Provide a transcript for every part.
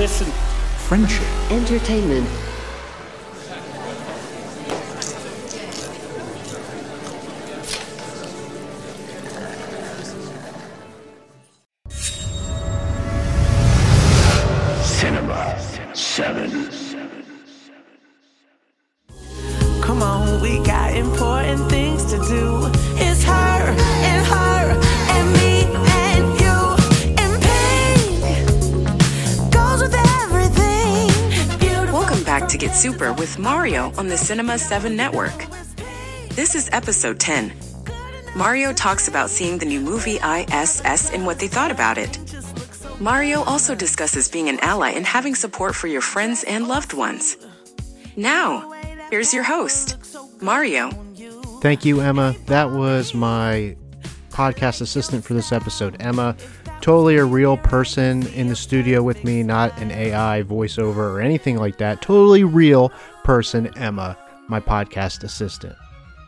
listen. friendship, Entertainment. On the Cinema 7 network. This is episode 10. Mario talks about seeing the new movie ISS and what they thought about it. Mario also discusses being an ally and having support for your friends and loved ones. Now, here's your host, Mario. Thank you, Emma. That was my podcast assistant for this episode, Emma. Totally a real person in the studio with me, not an AI voiceover or anything like that. Totally real person, Emma, my podcast assistant.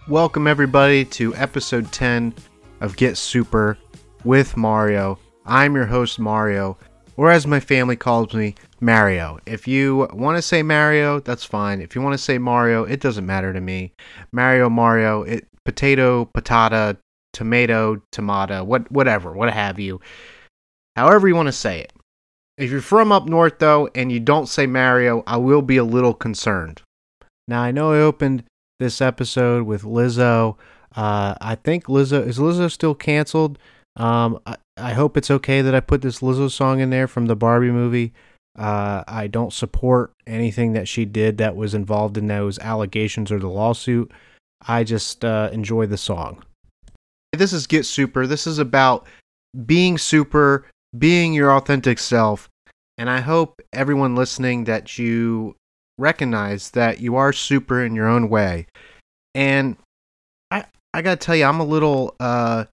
Welcome, everybody, to episode 10 of Get Super with Mario. I'm your host, Mario, or as my family calls me, Mario. If you want to say Mario, that's fine. If you want to say Mario, it doesn't matter to me. Mario, Mario, it potato, patata, tomato, tomato, what whatever, what have you. However you want to say it. If you're from up north though and you don't say Mario, I will be a little concerned. Now I know I opened this episode with Lizzo. Uh, I think Lizzo is Lizzo still canceled. Um, I, I hope it's okay that I put this Lizzo song in there from the Barbie movie. Uh, I don't support anything that she did that was involved in those allegations or the lawsuit. I just uh, enjoy the song. This is Get Super. This is about being super, being your authentic self. And I hope everyone listening that you recognize that you are super in your own way. And I I got to tell you I'm a little uh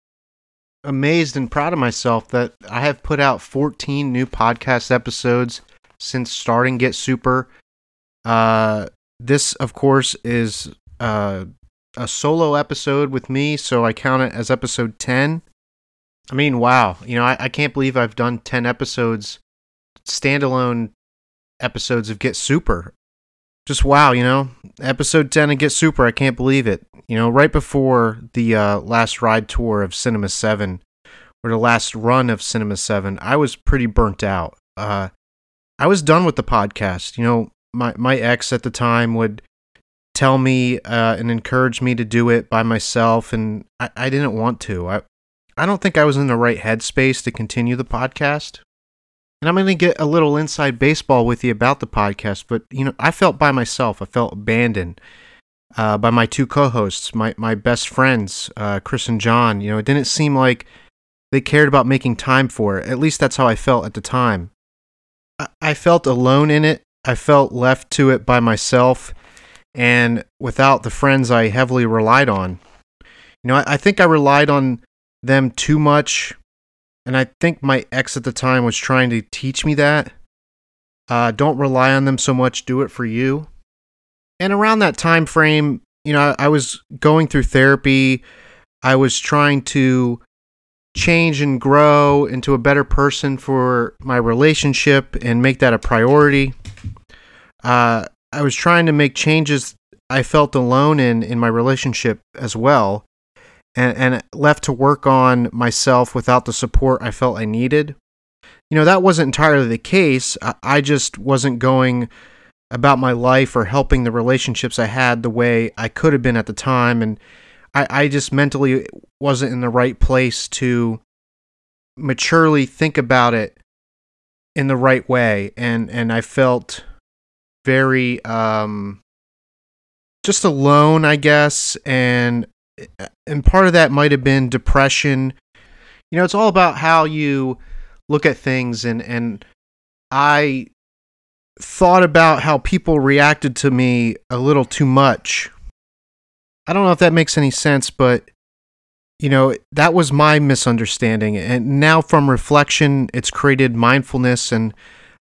amazed and proud of myself that I have put out 14 new podcast episodes since starting Get Super. Uh, this, of course, is uh, a solo episode with me, so I count it as episode 10. I mean, wow. You know, I, I can't believe I've done 10 episodes, standalone episodes of Get Super. Just wow, you know, episode 10 of Get Super. I can't believe it. You know, right before the uh, last ride tour of Cinema 7, or the last run of Cinema 7, I was pretty burnt out. Uh, I was done with the podcast. You know, my, my ex at the time would tell me uh, and encourage me to do it by myself, and I, I didn't want to. I, I don't think I was in the right headspace to continue the podcast. And I'm going to get a little inside baseball with you about the podcast, but you know, I felt by myself. I felt abandoned uh, by my two co-hosts, my my best friends, uh, Chris and John. You know, it didn't seem like they cared about making time for it. At least that's how I felt at the time. I, I felt alone in it. I felt left to it by myself, and without the friends I heavily relied on. You know, I, I think I relied on them too much and I think my ex at the time was trying to teach me that. Uh, don't rely on them so much, do it for you. And around that time frame, you know, I, I was going through therapy. I was trying to change and grow into a better person for my relationship and make that a priority. Uh, I was trying to make changes I felt alone in in my relationship as well and, and left to work on myself without the support I felt I needed. You know, that wasn't entirely the case. I, I just wasn't going about my life or helping the relationships I had the way I could have been at the time. And I, I just mentally wasn't in the right place to maturely think about it in the right way. And, and I felt very, um, just alone, I guess, and and part of that might have been depression. You know, it's all about how you look at things and and I thought about how people reacted to me a little too much. I don't know if that makes any sense, but you know, that was my misunderstanding. And now from reflection, it's created mindfulness and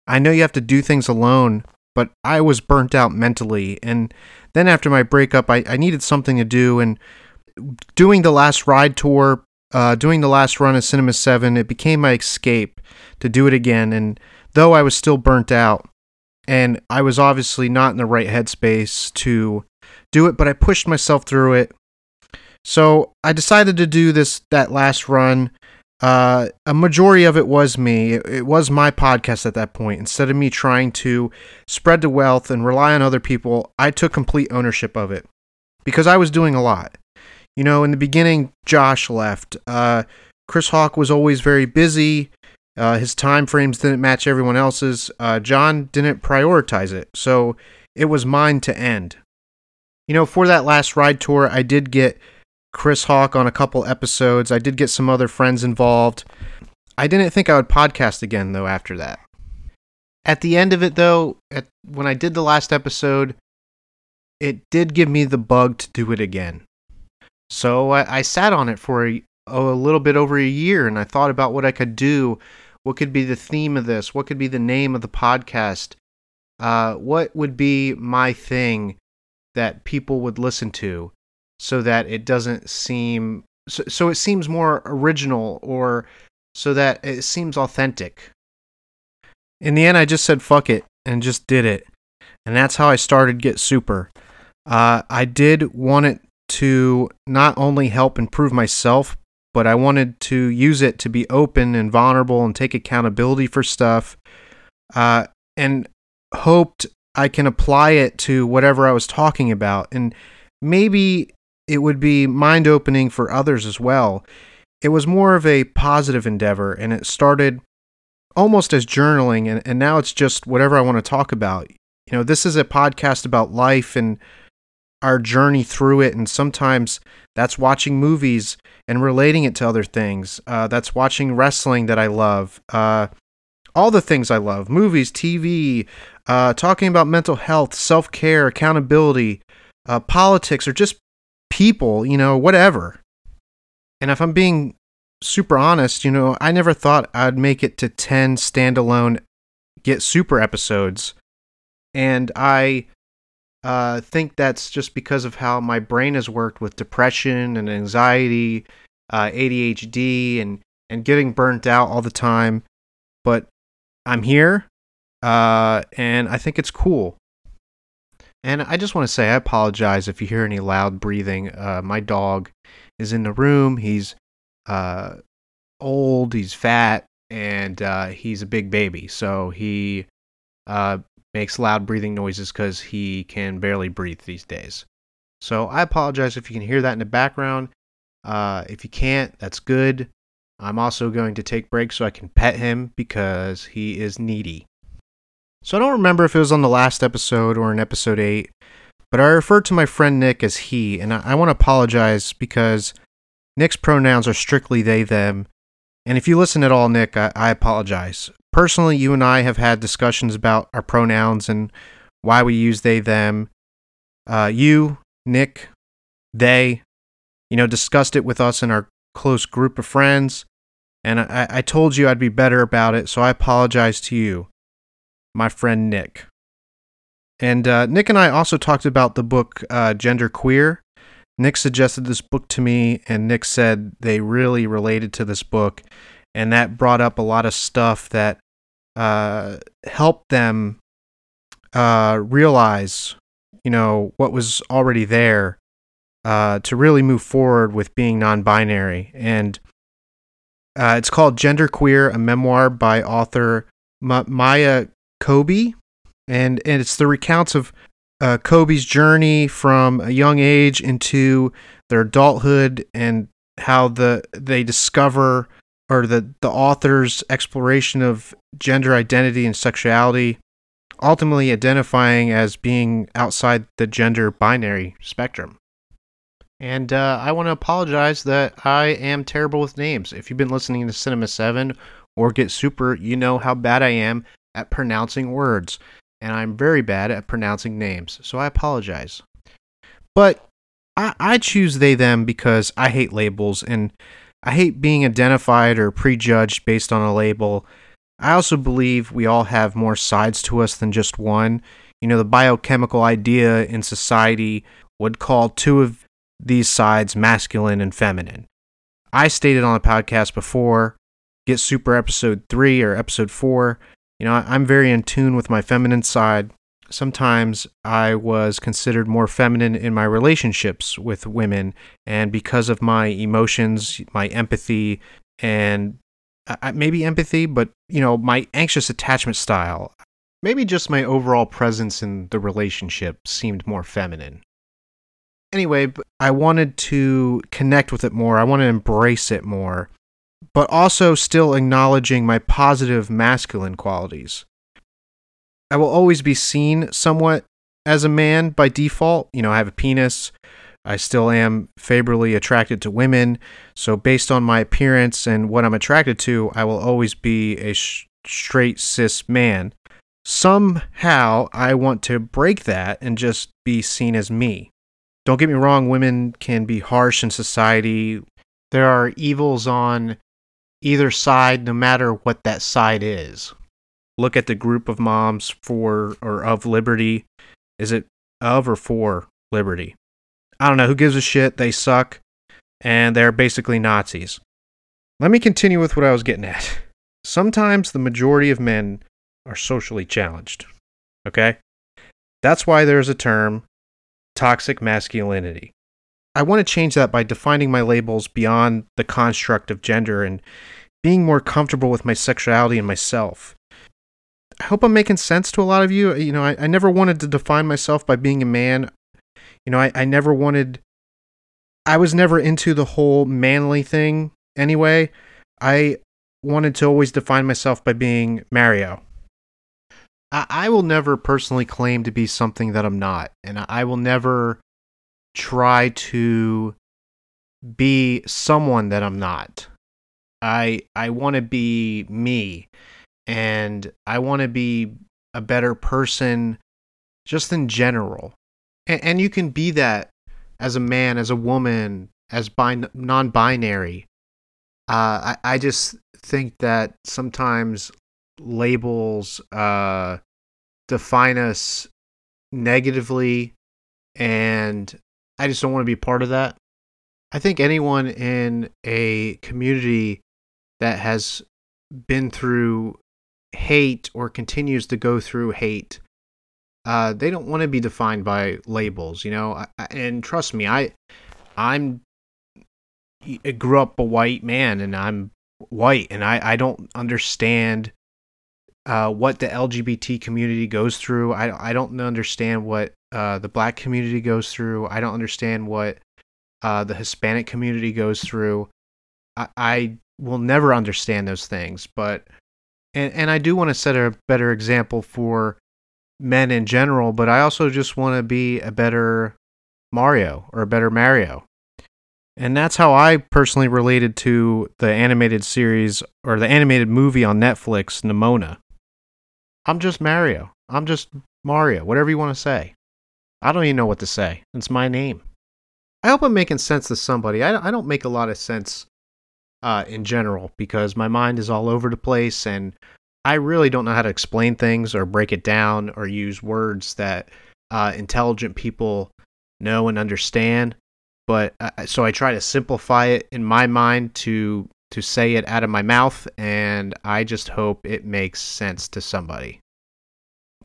I know you have to do things alone, but I was burnt out mentally. And then after my breakup, I, I needed something to do and doing the last ride tour, uh, doing the last run of Cinema 7, it became my escape to do it again. And though I was still burnt out and I was obviously not in the right headspace to do it, but I pushed myself through it. So I decided to do this that last run. Uh, a majority of it was me. It, it was my podcast at that point. Instead of me trying to spread the wealth and rely on other people, I took complete ownership of it because I was doing a lot. You know, in the beginning, Josh left. Uh, Chris Hawk was always very busy. Uh, his time frames didn't match everyone else's. Uh, John didn't prioritize it, so it was mine to end. You know, for that last ride tour, I did get Chris Hawk on a couple episodes. I did get some other friends involved. I didn't think I would podcast again, though, after that. At the end of it, though, at, when I did the last episode, it did give me the bug to do it again. So I, I sat on it for a, a little bit over a year and I thought about what I could do what could be the theme of this? What could be the name of the podcast? Uh, what would be my thing that people would listen to so that it doesn't seem so, so it seems more original or so that it seems authentic. In the end, I just said fuck it and just did it. And that's how I started Get Super. Uh, I did want it to not only help improve myself, but I wanted to use it to be open and vulnerable and take accountability for stuff, uh, and hoped I can apply it to whatever I was talking about, and maybe it would be mind opening for others as well. It was more of a positive endeavor, and it started almost as journaling, and, and now it's just whatever I want to talk about. You know, this is a podcast about life and our journey through it, and sometimes that's watching movies and relating it to other things. Uh, that's watching wrestling that I love. Uh, all the things I love movies, TV, uh, talking about mental health, self care, accountability, uh, politics, or just people, you know, whatever. And if I'm being super honest, you know, I never thought I'd make it to 10 standalone Get Super episodes. And I uh, think that's just because of how my brain has worked with depression and anxiety, uh, ADHD, and and getting burnt out all the time. But I'm here, uh, and I think it's cool. And I just want to say I apologize if you hear any loud breathing. Uh, my dog is in the room. He's uh, old. He's fat, and uh, he's a big baby. So he uh, makes loud breathing noises because he can barely breathe these days. So I apologize if you can hear that in the background. Uh, if you can't, that's good. I'm also going to take breaks so I can pet him because he is needy. So I don't remember if it was on the last episode or in episode 8, but I referred to my friend Nick as he, and I, want to apologize because Nick's pronouns are strictly they, them. And if you listen at all, Nick, I, I apologize personally, you and I have had discussions about our pronouns and why we use they, them. Uh, you, Nick, they, you know, discussed it with us in our close group of friends. And I, I told you I'd be better about it, so I apologize to you, my friend Nick. And uh, Nick and I also talked about the book uh, Gender Queer. Nick suggested this book to me, and Nick said they really related to this book. And that brought up a lot of stuff that uh, help them uh, realize, you know, what was already there uh, to really move forward with being non-binary. And uh, it's called Gender Queer, a memoir by author Ma- Maya Kobe, and and it's the recounts of uh, Kobe's journey from a young age into their adulthood and how the they discover or the the author's exploration of gender identity and sexuality, ultimately identifying as being outside the gender binary spectrum. And uh, I want to apologize that I am terrible with names. If you've been listening to Cinema 7 or Get Super, you know how bad I am at pronouncing words. And I'm very bad at pronouncing names. So I apologize. But I, I choose they, them because I hate labels and I hate being identified or prejudged based on a label. I also believe we all have more sides to us than just one. You know, the biochemical idea in society would call two of these sides masculine and feminine. I stated on the podcast before, get super episode 3 or episode 4, You know, I'm very in tune with my feminine side. Sometimes I was considered more feminine in my relationships with women, and because of my emotions, my empathy, and uh, maybe empathy, but you know, my anxious attachment style, maybe just my overall presence in the relationship seemed more feminine. Anyway, I wanted to connect with it more. I want to embrace it more but also still acknowledging my positive masculine qualities. I will always be seen somewhat as a man by default. You know, I have a penis. I still am favorably attracted to women. So, based on my appearance and what I'm attracted to, I will always be a sh- straight cis man. Somehow, I want to break that and just be seen as me. Don't get me wrong, women can be harsh in society. There are evils on either side, no matter what that side is. Look at the group of moms for or of liberty. Is it of or for liberty? I don't know. Who gives a shit? They suck. And they're basically Nazis. Let me continue with what I was getting at. Sometimes the majority of men are socially challenged. Okay? That's why there's a term toxic masculinity. I want to change that by defining my labels beyond the construct of gender and being more comfortable with my sexuality and myself. I hope I'm making sense to a lot of you. You know, I, I never wanted to define myself by being a man. You know, I, I never wanted, I was never into the whole manly thing anyway. I wanted to always define myself by being Mario. I, I will never personally claim to be something that I'm not. And I will never try to be someone that I'm not. I I want to be me and I want to be a better person just in general. And, and you can be that as a man, as a woman, as bi- non-binary. Uh, I I just think that sometimes labels uh, define us negatively and I just don't want to be part of that. I think anyone in a community that has been through hate or continues to go through hate, uh, they don't want to be defined by labels, you know. And trust me, I, I'm, I grew up a white man, and I'm white, and I, I don't understand uh, what the LGBT community goes through. I, I don't understand what uh, the black community goes through. I don't understand what uh, the Hispanic community goes through. I, I will never understand those things, but and and I do want to set a better example for men in general, but I also just want to be a better Mario or a better Mario. And that's how I personally related to the animated series or the animated movie on Netflix, Nimona. I'm just Mario. I'm just Mario, whatever you want to say. I don't even know what to say. It's my name. I hope I'm making sense to somebody. I, I don't make a lot of sense uh, in general because my mind is all over the place and I really don't know how to explain things or break it down or use words that uh, intelligent people know and understand. But uh, so I try to simplify it in my mind to to say it out of my mouth, and I just hope it makes sense to somebody.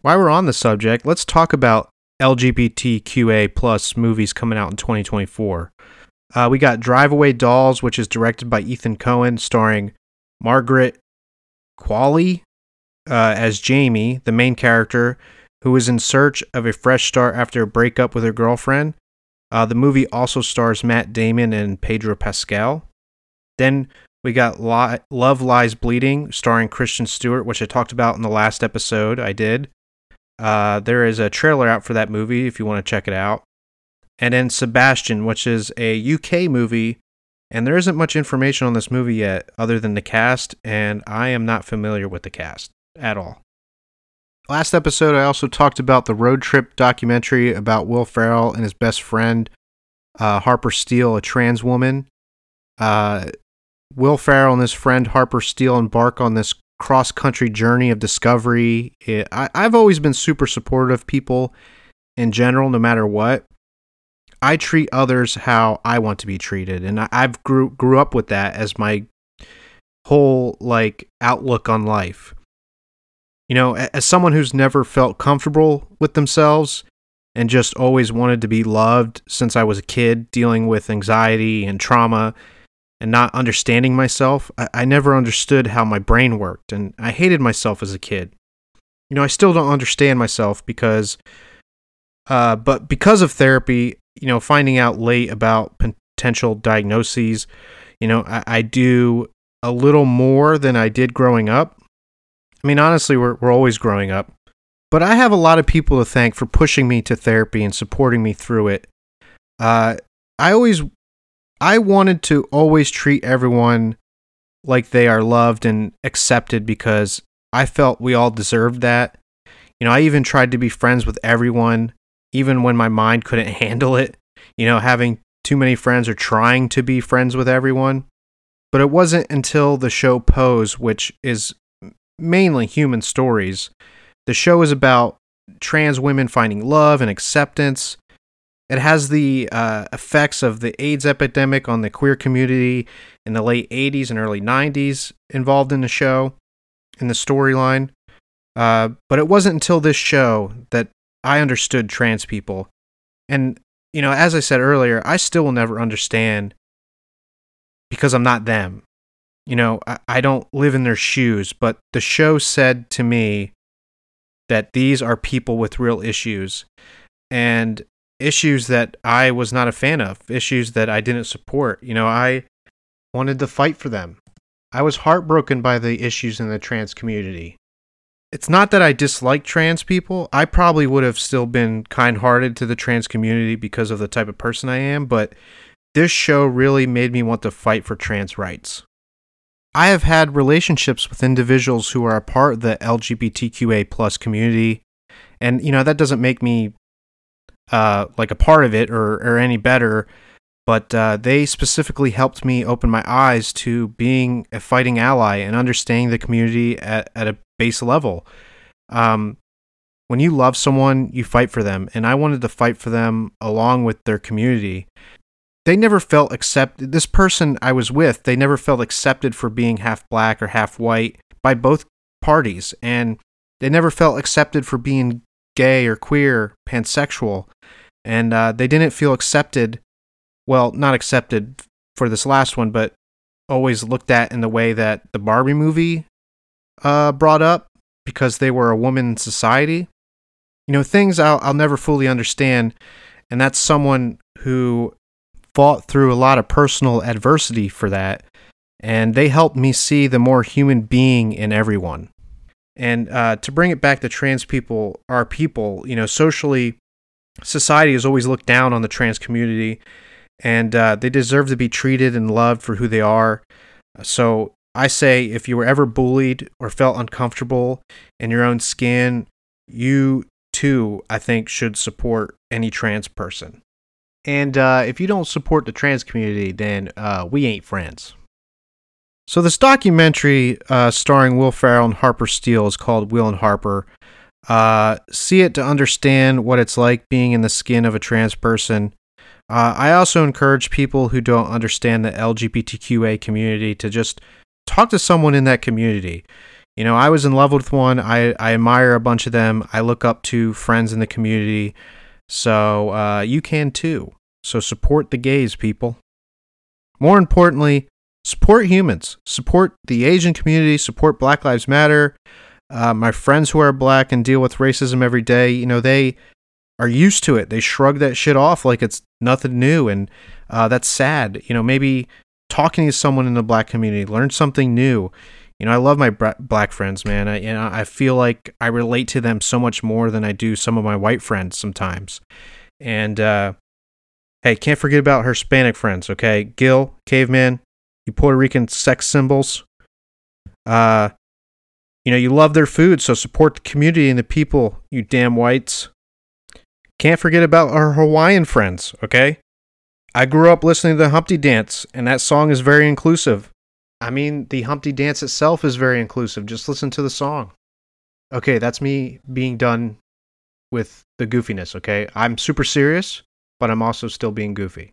While we're on the subject, let's talk about LGBTQA plus movies coming out in 2024. Uh, we got Drive Away Dolls, which is directed by Ethan Coen, starring Margaret Qualley uh, as Jamie, the main character, who is in search of a fresh start after a breakup with her girlfriend. Uh, the movie also stars Matt Damon and Pedro Pascal. Then we got Love Lies Bleeding, starring Kristen Stewart, which I talked about in the last episode I did. Uh, there is a trailer out for that movie if you want to check it out. And then Sebastian, which is a UK movie, and there isn't much information on this movie yet other than the cast, and I am not familiar with the cast at all. Last episode, I also talked about the road trip documentary about Will Ferrell and his best friend, uh, Harper Steele, a trans woman. Uh, Will Ferrell and his friend Harper Steele embark on this cross country journey of discovery. It, I, I've always been super supportive of people in general, no matter what. I treat others how I want to be treated, and I, I've grew grew up with that as my whole like outlook on life. You know, as someone who's never felt comfortable with themselves and just always wanted to be loved since I was a kid, dealing with anxiety and trauma and not understanding myself, I, I never understood how my brain worked, and I hated myself as a kid. You know, I still don't understand myself because, uh, but because of therapy, you know, finding out late about potential diagnoses, you know, I, I do a little more than I did growing up. I mean, honestly, we're, we're always growing up. But I have a lot of people to thank for pushing me to therapy and supporting me through it. Uh, I always, I wanted to always treat everyone like they are loved and accepted because I felt we all deserved that. You know, I even tried to be friends with everyone, even when my mind couldn't handle it. You know, having too many friends or trying to be friends with everyone. But it wasn't until the show Pose, which is mainly human stories, the show is about trans women finding love and acceptance. It has the uh, effects of the AIDS epidemic on the queer community in the late 80s and early 90s involved in the show, in the storyline. Uh, but it wasn't until this show that I understood trans people. And, you know, as I said earlier, I still will never understand because I'm not them. You know, I, I don't live in their shoes, but the show said to me that these are people with real issues and issues that I was not a fan of, issues that I didn't support. You know, I wanted to fight for them. I was heartbroken by the issues in the trans community. It's not that I dislike trans people. I probably would have still been kind hearted to the trans community because of the type of person I am, but this show really made me want to fight for trans rights. I have had relationships with individuals who are a part of the LGBTQA plus community, and you know that doesn't make me uh, like a part of it or, or any better. But uh, they specifically helped me open my eyes to being a fighting ally and understanding the community at, at a base level. Um, when you love someone, you fight for them, and I wanted to fight for them along with their community they never felt accepted. This person I was with, they never felt accepted for being half black or half white by both parties, and they never felt accepted for being gay or queer, pansexual, and uh, they didn't feel accepted. Well, not accepted for this last one, but always looked at in the way that the Barbie movie uh, brought up because they were a woman in society. You know, things I'll, I'll never fully understand, and that's someone who fought through a lot of personal adversity for that, and they helped me see the more human being in everyone. And uh, to bring it back to trans people, our people, you know, socially, society has always looked down on the trans community, and uh, they deserve to be treated and loved for who they are. So I say, if you were ever bullied or felt uncomfortable in your own skin, you too, I think, should support any trans person. And uh, if you don't support the trans community, then uh, we ain't friends. So this documentary uh, starring Will Ferrell and Harper Steele is called Will and Harper. Uh, see it to understand what it's like being in the skin of a trans person. Uh, I also encourage people who don't understand the LGBTQA community to just talk to someone in that community. You know, I was in love with one. I, I admire a bunch of them. I look up to friends in the community. So uh, you can too. So support the gays, people. More importantly, support humans. Support the Asian community. Support Black Lives Matter. Uh, my friends who are black and deal with racism every day, you know, they are used to it. They shrug that shit off like it's nothing new. And uh, that's sad. You know, maybe talking to someone in the black community, learn something new. You know, I love my black friends, man. I, you know, I feel like I relate to them so much more than I do some of my white friends sometimes. And uh, hey, can't forget about Hispanic friends. Okay, Gil, Caveman, you Puerto Rican sex symbols. Uh, you know, you love their food, so support the community and the people, you damn whites. Can't forget about our Hawaiian friends, okay? I grew up listening to the Humpty Dance, and that song is very inclusive. I mean, the Humpty Dance itself is very inclusive. Just listen to the song. Okay, that's me being done with the goofiness, okay? I'm super serious, but I'm also still being goofy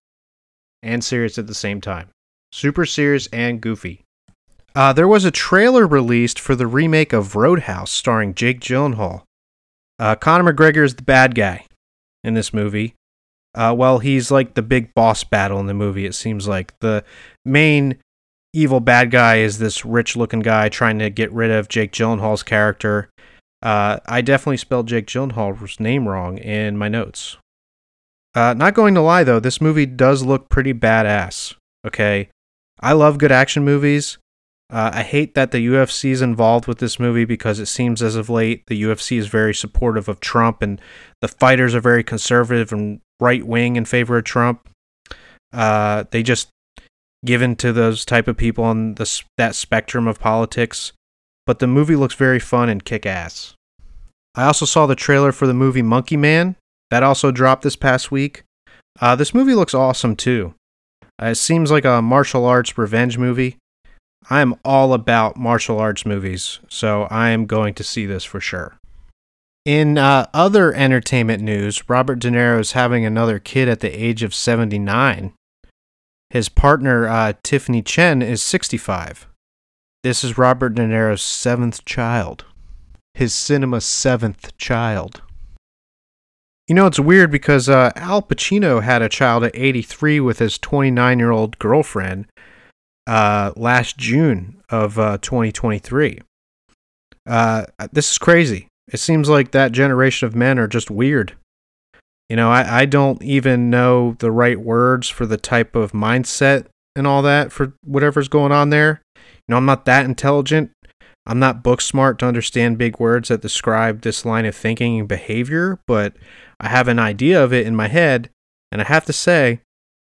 and serious at the same time. Super serious and goofy. Uh, there was a trailer released for the remake of Roadhouse starring Jake Gyllenhaal. Uh, Conor McGregor is the bad guy in this movie. Uh, well, he's like the big boss battle in the movie, it seems like. The main evil bad guy is this rich looking guy trying to get rid of Jake Gyllenhaal's character. Uh, I definitely spelled Jake Gyllenhaal's name wrong in my notes. Uh, not going to lie though, this movie does look pretty badass. Okay, I love good action movies. Uh, I hate that the UFC is involved with this movie because it seems as of late the UFC is very supportive of Trump and the fighters are very conservative and right wing in favor of Trump. Uh, they just give in to those type of people on the, that spectrum of politics. But the movie looks very fun and kick ass. I also saw the trailer for the movie Monkey Man. That also dropped this past week. Uh, this movie looks awesome too. Uh, it seems like a martial arts revenge movie. I am all about martial arts movies, so I am going to see this for sure. In uh, other entertainment news, Robert De Niro is having another kid at the age of 79. His partner, uh, Tiffany Chen, is 65. This is Robert De Niro's seventh child. His cinema seventh child. You know, it's weird because uh, Al Pacino had a child at 83 with his 29 year old girlfriend uh, last June of uh, 2023. Uh, this is crazy. It seems like that generation of men are just weird. You know, I, I don't even know the right words for the type of mindset and all that for whatever's going on there. You know, I'm not that intelligent. I'm not book smart to understand big words that describe this line of thinking and behavior, but I have an idea of it in my head, and I have to say,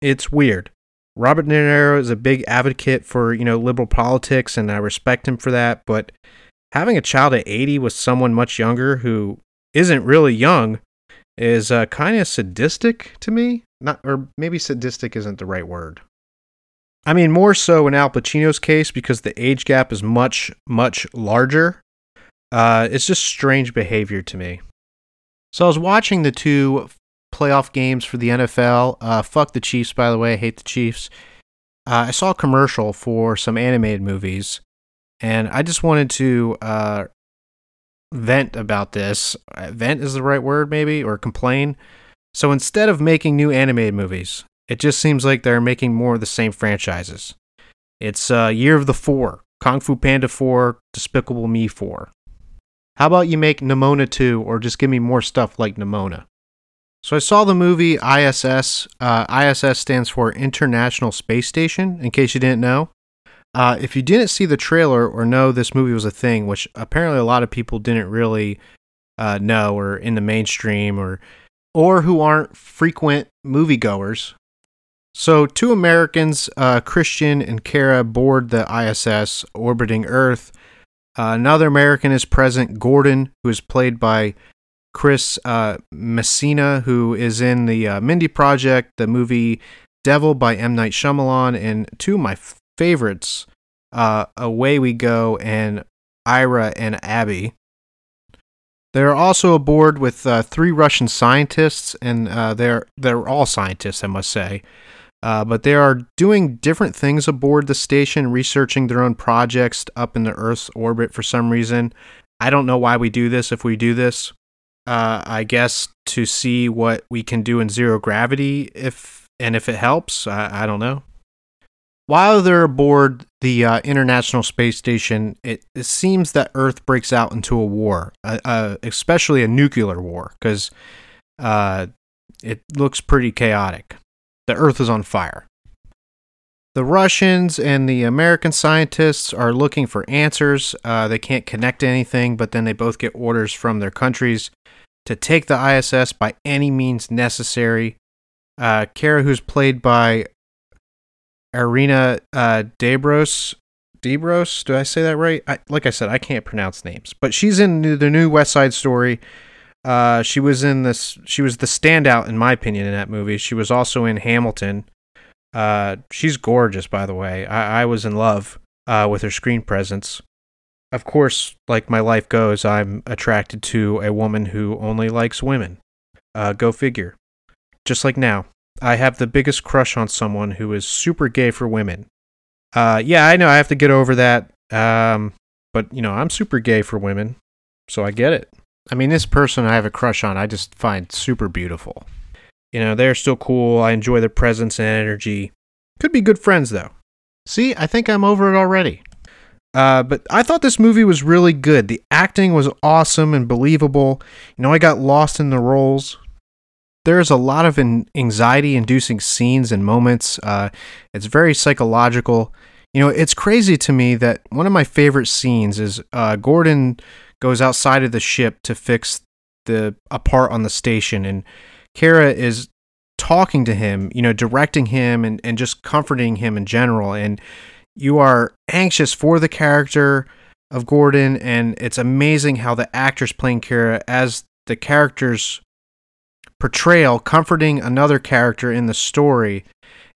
it's weird. Robert De Niro is a big advocate for, you know, liberal politics, and I respect him for that, but having a child at 80 with someone much younger who isn't really young is uh, kind of sadistic to me. Not, or maybe sadistic isn't the right word. I mean, more so in Al Pacino's case because the age gap is much, much larger. Uh, it's just strange behavior to me. So I was watching the two playoff games for the NFL. Uh, fuck the Chiefs, by the way. I hate the Chiefs. Uh, I saw a commercial for some animated movies, and I just wanted to uh, vent about this. Uh, vent is the right word, maybe, or complain. So instead of making new animated movies, it just seems like they're making more of the same franchises. It's uh, Year of the Four, Kung Fu Panda 4, Despicable Me 4. How about you make Nimona 2 or just give me more stuff like Nimona? So I saw the movie ISS. Uh, ISS stands for International Space Station, in case you didn't know. Uh, if you didn't see the trailer or know this movie was a thing, which apparently a lot of people didn't really uh, know or in the mainstream or or who aren't frequent moviegoers. So two Americans, uh, Christian and Kara, board the ISS orbiting Earth. Uh, another American is present, Gordon, who is played by Chris uh, Messina, who is in the uh, Mindy Project, the movie Devil by M. Night Shyamalan, and two of my favorites, uh, Away We Go and Ira and Abby. They're also aboard with uh, three Russian scientists, and uh, they're they're all scientists, I must say. Uh, but they are doing different things aboard the station, researching their own projects up in the Earth's orbit for some reason. I don't know why we do this if we do this uh, I guess to see what we can do in zero gravity if and if it helps. I, I don't know. While they're aboard the uh, International Space Station, it, it, seems that Earth breaks out into a war, especially a nuclear war, because uh, it looks pretty chaotic. The Earth is on fire. The Russians and the American scientists are looking for answers. Uh, they can't connect to anything, but then they both get orders from their countries to take the ISS by any means necessary. Uh, Kara, who's played by Ariana uh, Debros. Debros, do I say that right? I, like I said, I can't pronounce names, but she's in the new West Side Story. Uh, she was in this. She was the standout, in my opinion, in that movie. She was also in Hamilton. Uh, she's gorgeous, by the way. I, I was in love uh, with her screen presence of course, like my life goes, I'm attracted to a woman who only likes women. Uh, go figure. Just like now, I have the biggest crush on someone who is super gay for women. Uh, yeah, I know I have to get over that. Um, but you know, I'm super gay for women, so I get it. I mean, this person I have a crush on, I just find super beautiful. You know, they're still cool. I enjoy their presence and energy. Could be good friends though. See, I think I'm over it already. Uh, but I thought this movie was really good. The acting was awesome and believable. You know, I got lost in the roles. There's a lot of anxiety inducing scenes and moments. Uh, it's very psychological. You know, it's crazy to me that one of my favorite scenes is uh, Gordon goes outside of the ship to fix the a part on the station, and Kara is talking to him, you know, directing him and, and just comforting him in general. And you are anxious for the character of Gordon, and it's amazing how the actors playing Kara as the character's portrayal, comforting another character in the story,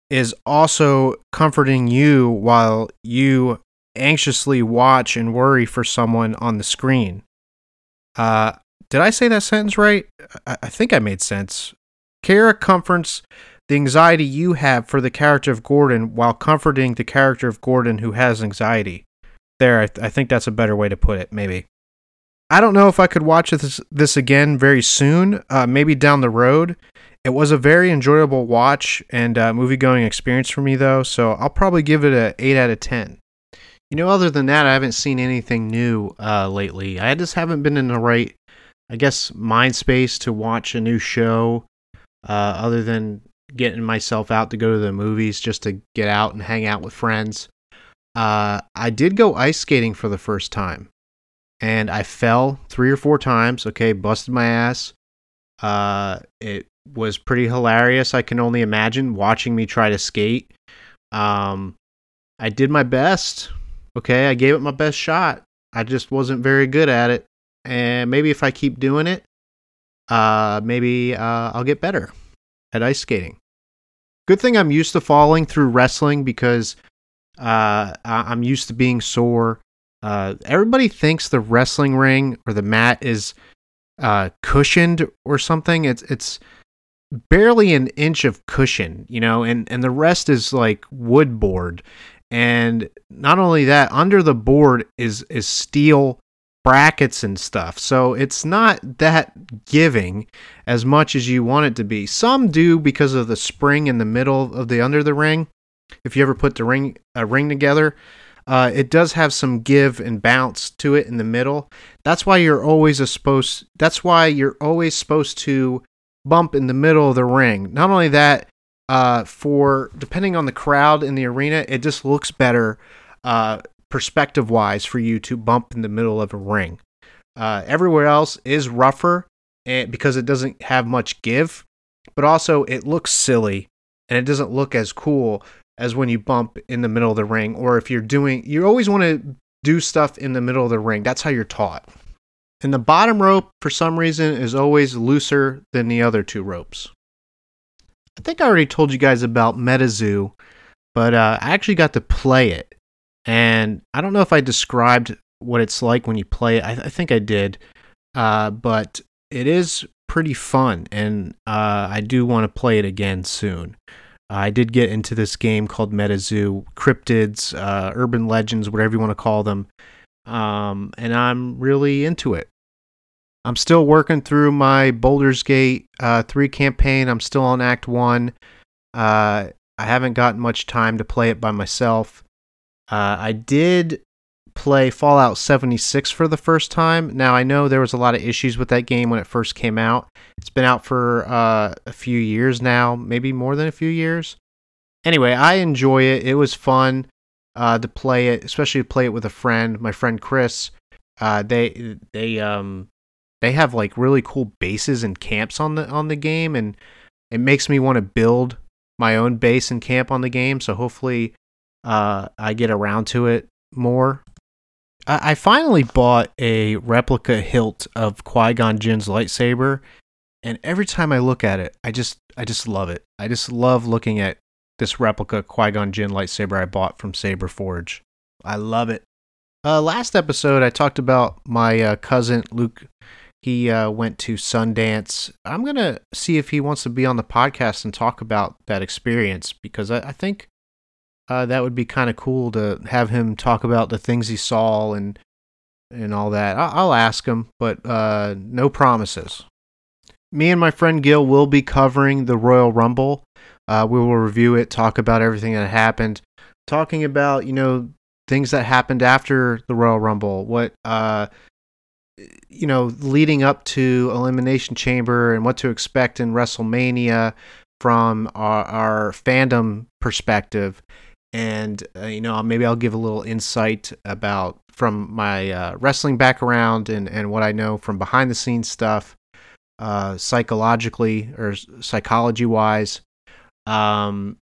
is also comforting you while you anxiously watch and worry for someone on the screen. Uh, did I say that sentence right? I, I think I made sense. Kara comforts the anxiety you have for the character of Gordon while comforting the character of Gordon who has anxiety. There, I, th- I think that's a better way to put it, maybe. I don't know if I could watch this, this again very soon, uh, maybe down the road. It was a very enjoyable watch and uh, movie going experience for me, though, so I'll probably give it a 8 out of 10. You know, other than that, I haven't seen anything new uh, lately. I just haven't been in the right, I guess, mind space to watch a new show, uh, other than getting myself out to go to the movies just to get out and hang out with friends. Uh, I did go ice skating for the first time, and I fell three or four times. Okay, busted my ass. Uh, it was pretty hilarious. I can only imagine watching me try to skate. Um, I did my best. Okay, I gave it my best shot. I just wasn't very good at it, and maybe if I keep doing it, uh, maybe uh, I'll get better at ice skating. Good thing I'm used to falling through wrestling because uh, I'm used to being sore. Uh, everybody thinks the wrestling ring or the mat is uh, cushioned or something. It's it's barely an inch of cushion, you know, and and the rest is like wood board. And not only that, under the board is is steel brackets and stuff. So it's not that giving as much as you want it to be. Some do because of the spring in the middle of the under the ring. If you ever put the ring a ring together, uh, it does have some give and bounce to it in the middle. That's why you're always supposed. That's why you're always supposed to bump in the middle of the ring. Not only that, uh, for depending on the crowd in the arena, it just looks better uh, perspective wise for you to bump in the middle of a ring. Uh, everywhere else is rougher eh, because it doesn't have much give, but also it looks silly and it doesn't look as cool as when you bump in the middle of the ring. Or if you're doing, you always want to do stuff in the middle of the ring. That's how you're taught. And the bottom rope, for some reason, is always looser than the other two ropes. I think I already told you guys about MetaZoo, but uh, I actually got to play it. And I don't know if I described what it's like when you play it. I, th- I think I did. Uh, but it is pretty fun, and uh, I do want to play it again soon. I did get into this game called MetaZoo, cryptids, uh, urban legends, whatever you want to call them, um, and I'm really into it. I'm still working through my Baldur's Gate uh, 3 campaign. I'm still on Act 1. Uh, I haven't gotten much time to play it by myself. Uh, I did play Fallout 76 for the first time. Now, I know there was a lot of issues with that game when it first came out. It's been out for uh, a few years now, maybe more than a few years. Anyway, I enjoy it. It was fun uh, to play it, especially to play it with a friend, my friend Chris. Uh, they they um they have like really cool bases and camps on the on the game, and it makes me want to build my own base and camp on the game. So hopefully uh, I get around to it more. I, I finally bought a replica hilt of Qui Gon Jinn's lightsaber, and every time I look at it, I just I just love it. I just love looking at this replica Qui Gon Jinn lightsaber I bought from Saber Forge. I love it. Uh, last episode, I talked about my uh, cousin Luke. He uh, went to Sundance. I'm gonna see if he wants to be on the podcast and talk about that experience because I, I think Uh, that would be kind of cool to have him talk about the things he saw and and all that. I- I'll ask him, but uh, no promises. Me and my friend Gil will be covering the Royal Rumble. Uh, we will review it, talk about everything that happened, talking about you know things that happened after the Royal Rumble, what uh, you know, leading up to Elimination Chamber and what to expect in WrestleMania from our, our fandom perspective. And, uh, you know, maybe I'll give a little insight about from my uh, wrestling background and, and what I know from behind the scenes stuff, uh, psychologically or psychology wise. Um,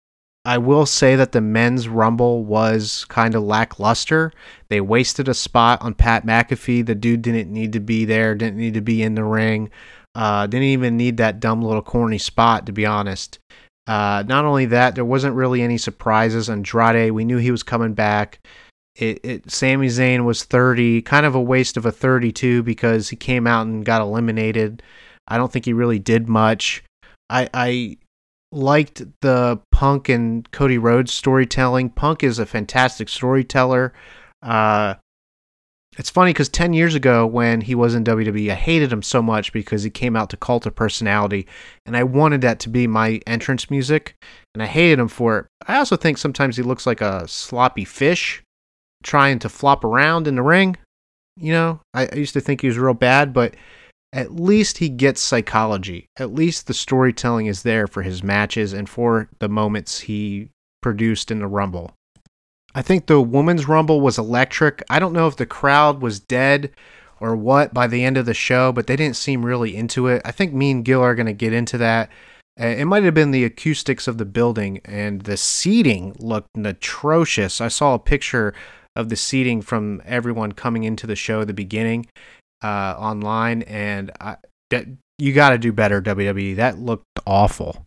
I will say that the men's rumble was kind of lackluster. They wasted a spot on Pat McAfee. The dude didn't need to be there, didn't need to be in the ring, uh, didn't even need that dumb little corny spot, to be honest. Uh, not only that, there wasn't really any surprises. Andrade, we knew he was coming back. It, it Sami Zayn was 30, kind of a waste of a 32 because he came out and got eliminated. I don't think he really did much. I, I liked the Punk and Cody Rhodes storytelling. Punk is a fantastic storyteller. Uh, it's funny because 10 years ago when he was in WWE, I hated him so much because he came out to Cult of Personality, and I wanted that to be my entrance music, and I hated him for it. I also think sometimes he looks like a sloppy fish trying to flop around in the ring. You know, I, I used to think he was real bad, but at least he gets psychology. At least the storytelling is there for his matches and for the moments he produced in the Rumble. I think the women's Rumble was electric. I don't know if the crowd was dead or what by the end of the show, but they didn't seem really into it. I think me and Gil are going to get into that. Uh, It might have been the acoustics of the building and the seating looked atrocious. I saw a picture of the seating from everyone coming into the show at the beginning uh, online, and I, that, you got to do better, WWE. That looked awful.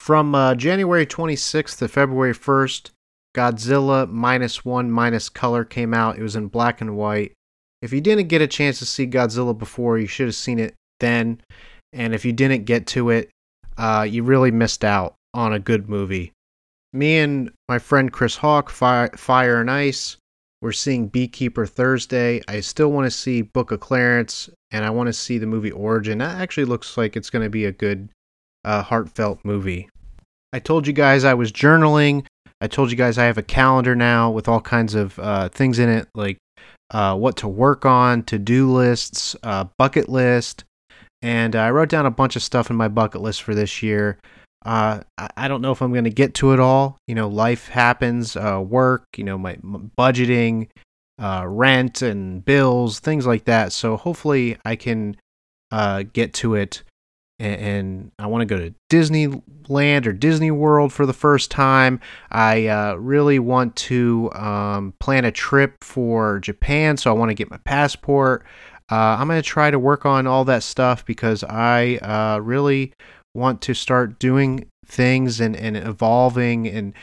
From uh, January 26th to February 1st, Godzilla minus one minus color came out. It was in black and white. If you didn't get a chance to see Godzilla before, you should have seen it then. And if you didn't get to it, uh, you really missed out on a good movie. Me and my friend Chris Hawk, Fire, Fire and Ice, we're seeing Beekeeper Thursday. I still want to see Book of Clarence, and I want to see the movie Origin. That actually looks like it's going to be a good, uh, heartfelt movie. I told you guys I was journaling. I told you guys I have a calendar now with all kinds of uh, things in it, like uh, what to work on, to do lists, uh, bucket list. And I wrote down a bunch of stuff in my bucket list for this year. Uh, I, don't know if I'm going to get to it all. You know, life happens, uh, work, you know, my, my budgeting, uh, rent and bills, things like that. So hopefully I can uh, get to it. And, and I want to go to Disneyland or Disney World for the first time. I uh, really want to um, plan a trip for Japan. So I want to get my passport. Uh, I'm going to try to work on all that stuff because I uh, really want to start doing things and, and evolving and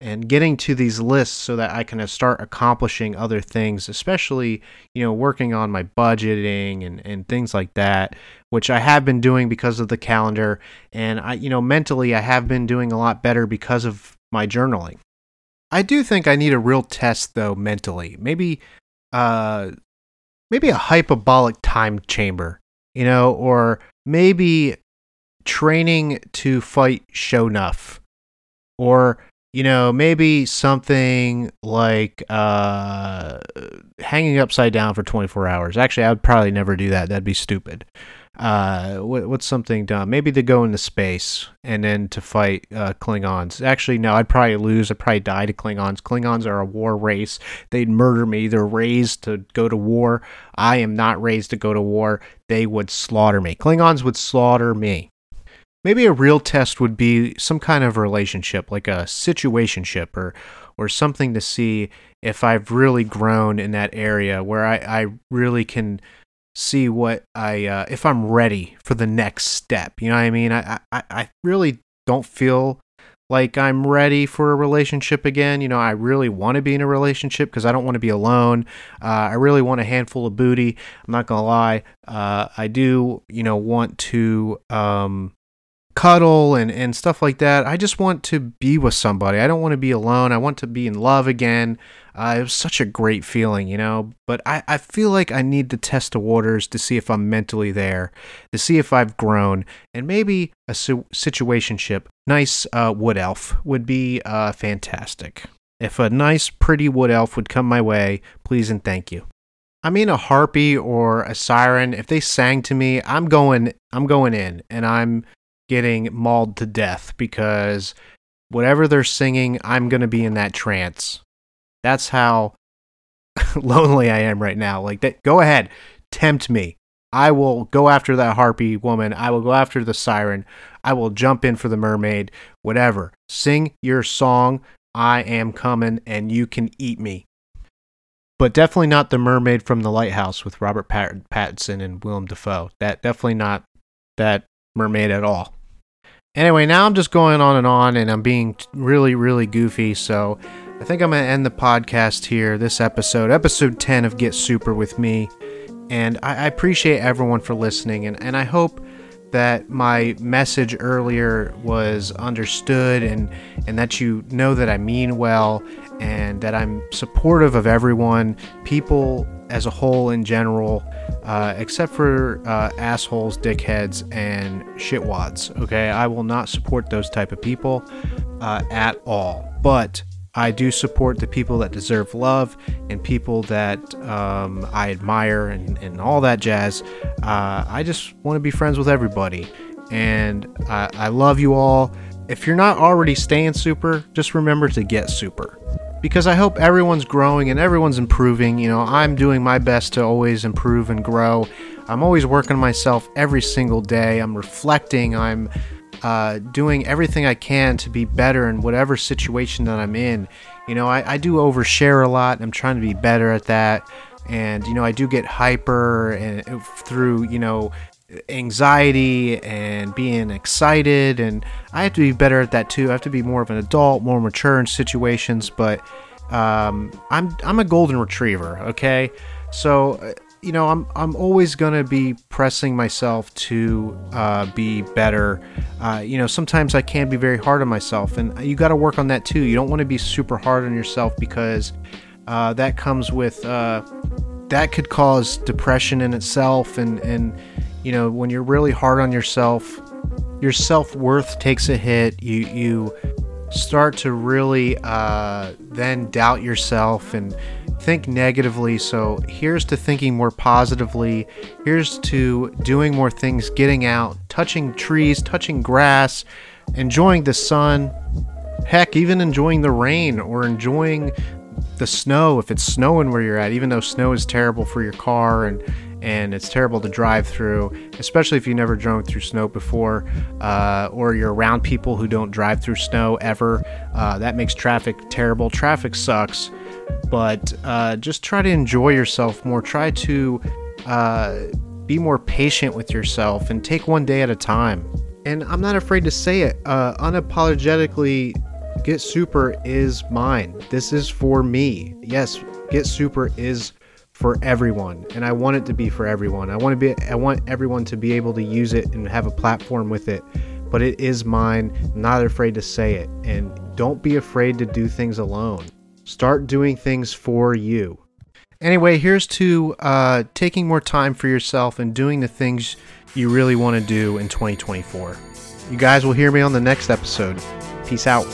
and getting to these lists so that I can start accomplishing other things, especially, you know, working on my budgeting and, and things like that, which I have been doing because of the calendar. And I, you know, mentally, I have been doing a lot better because of my journaling. I do think I need a real test, though, mentally. Maybe, uh, maybe a hyperbolic time chamber, you know, or maybe training to fight Shonuff, or you know maybe something like uh, hanging upside down for 24 hours. Actually, I would probably never do that. That'd be stupid. Uh, what, what's something dumb? Maybe to go into space and then to fight uh, Klingons. Actually, no, I'd probably lose. I'd probably die to Klingons. Klingons are a war race. They'd murder me. They're raised to go to war. I am not raised to go to war. They would slaughter me. Klingons would slaughter me. Maybe a real test would be some kind of relationship, like a situationship or or something to see if I've really grown in that area where I, I really can see what I uh, if I'm ready for the next step. You know what I mean? I, I, I really don't feel like I'm ready for a relationship again. You know, I really want to be in a relationship because I don't want to be alone. Uh, I really want a handful of booty. I'm not gonna lie. Uh, I do, you know, want to um, cuddle and, and stuff like that. I just want to be with somebody. I don't want to be alone. I want to be in love again. Uh, it was such a great feeling, you know. But I, I feel like I need to test the waters to see if I'm mentally there, to see if I've grown, and maybe a su- situationship, nice uh, wood elf, would be uh, fantastic. If a nice, pretty wood elf would come my way, please and thank you. I mean, a harpy or a siren. If they sang to me, I'm going. I'm going in, and I'm getting mauled to death because whatever they're singing, I'm going to be in that trance. That's how lonely I am right now. Like that go ahead, tempt me. I will go after that harpy woman. I will go after the siren. I will jump in for the mermaid, whatever. Sing your song. I am coming and you can eat me. But definitely not the mermaid from the lighthouse with Robert Pat- Pattinson and Willem Dafoe. That definitely not that mermaid at all. Anyway, now I'm just going on and on and I'm being really, really goofy. So I think I'm going to end the podcast here, this episode, episode 10 of Get Super with me. And I, I appreciate everyone for listening. And, and I hope that my message earlier was understood and, and that you know that I mean well and that I'm supportive of everyone, people as a whole in general, uh, except for uh, assholes, dickheads, and shitwads. Okay, I will not support those type of people uh, at all. But I do support the people that deserve love and people that um, I admire and, and all that jazz. Uh, I just want to be friends with everybody. And I, I love you all. If you're not already staying super, just remember to get super. Because I hope everyone's growing and everyone's improving. You know, I'm doing my best to always improve and grow. I'm always working myself every single day. I'm reflecting. I'm uh, doing everything I can to be better in whatever situation that I'm in. You know, I, I do overshare a lot. I'm trying to be better at that. And, you know, I do get hyper and uh, through, you know, anxiety and being excited. And I have to be better at that too. I have to be more of an adult, more mature in situations. But um, I'm, I'm a golden retriever, okay? So uh, you know, I'm I'm always gonna be pressing myself to uh, be better. Uh, you know, sometimes I can be very hard on myself, and you got to work on that too. You don't want to be super hard on yourself because uh, that comes with uh, that could cause depression in itself, and and you know, when you're really hard on yourself, your self worth takes a hit. You you start to really uh, then doubt yourself and think negatively. So here's to thinking more positively. Here's to doing more things, getting out, touching trees, touching grass, enjoying the sun. Heck, even enjoying the rain or enjoying the snow if it's snowing where you're at, even though snow is terrible for your car and and it's terrible to drive through, especially if you never drove through snow before, uh, or you're around people who don't drive through snow ever. Uh, that makes traffic terrible. Traffic sucks, but uh, just try to enjoy yourself more. Try to uh, be more patient with yourself and take one day at a time. And I'm not afraid to say it uh, unapologetically. Get Super is mine. This is for me. Yes, Get Super is for everyone and I want it to be for everyone. I want to be I want everyone to be able to use it and have a platform with it. But it is mine. I'm not afraid to say it and don't be afraid to do things alone. Start doing things for you. Anyway, here's to uh, taking more time for yourself and doing the things you really want to do in 2024. You guys will hear me on the next episode. Peace out.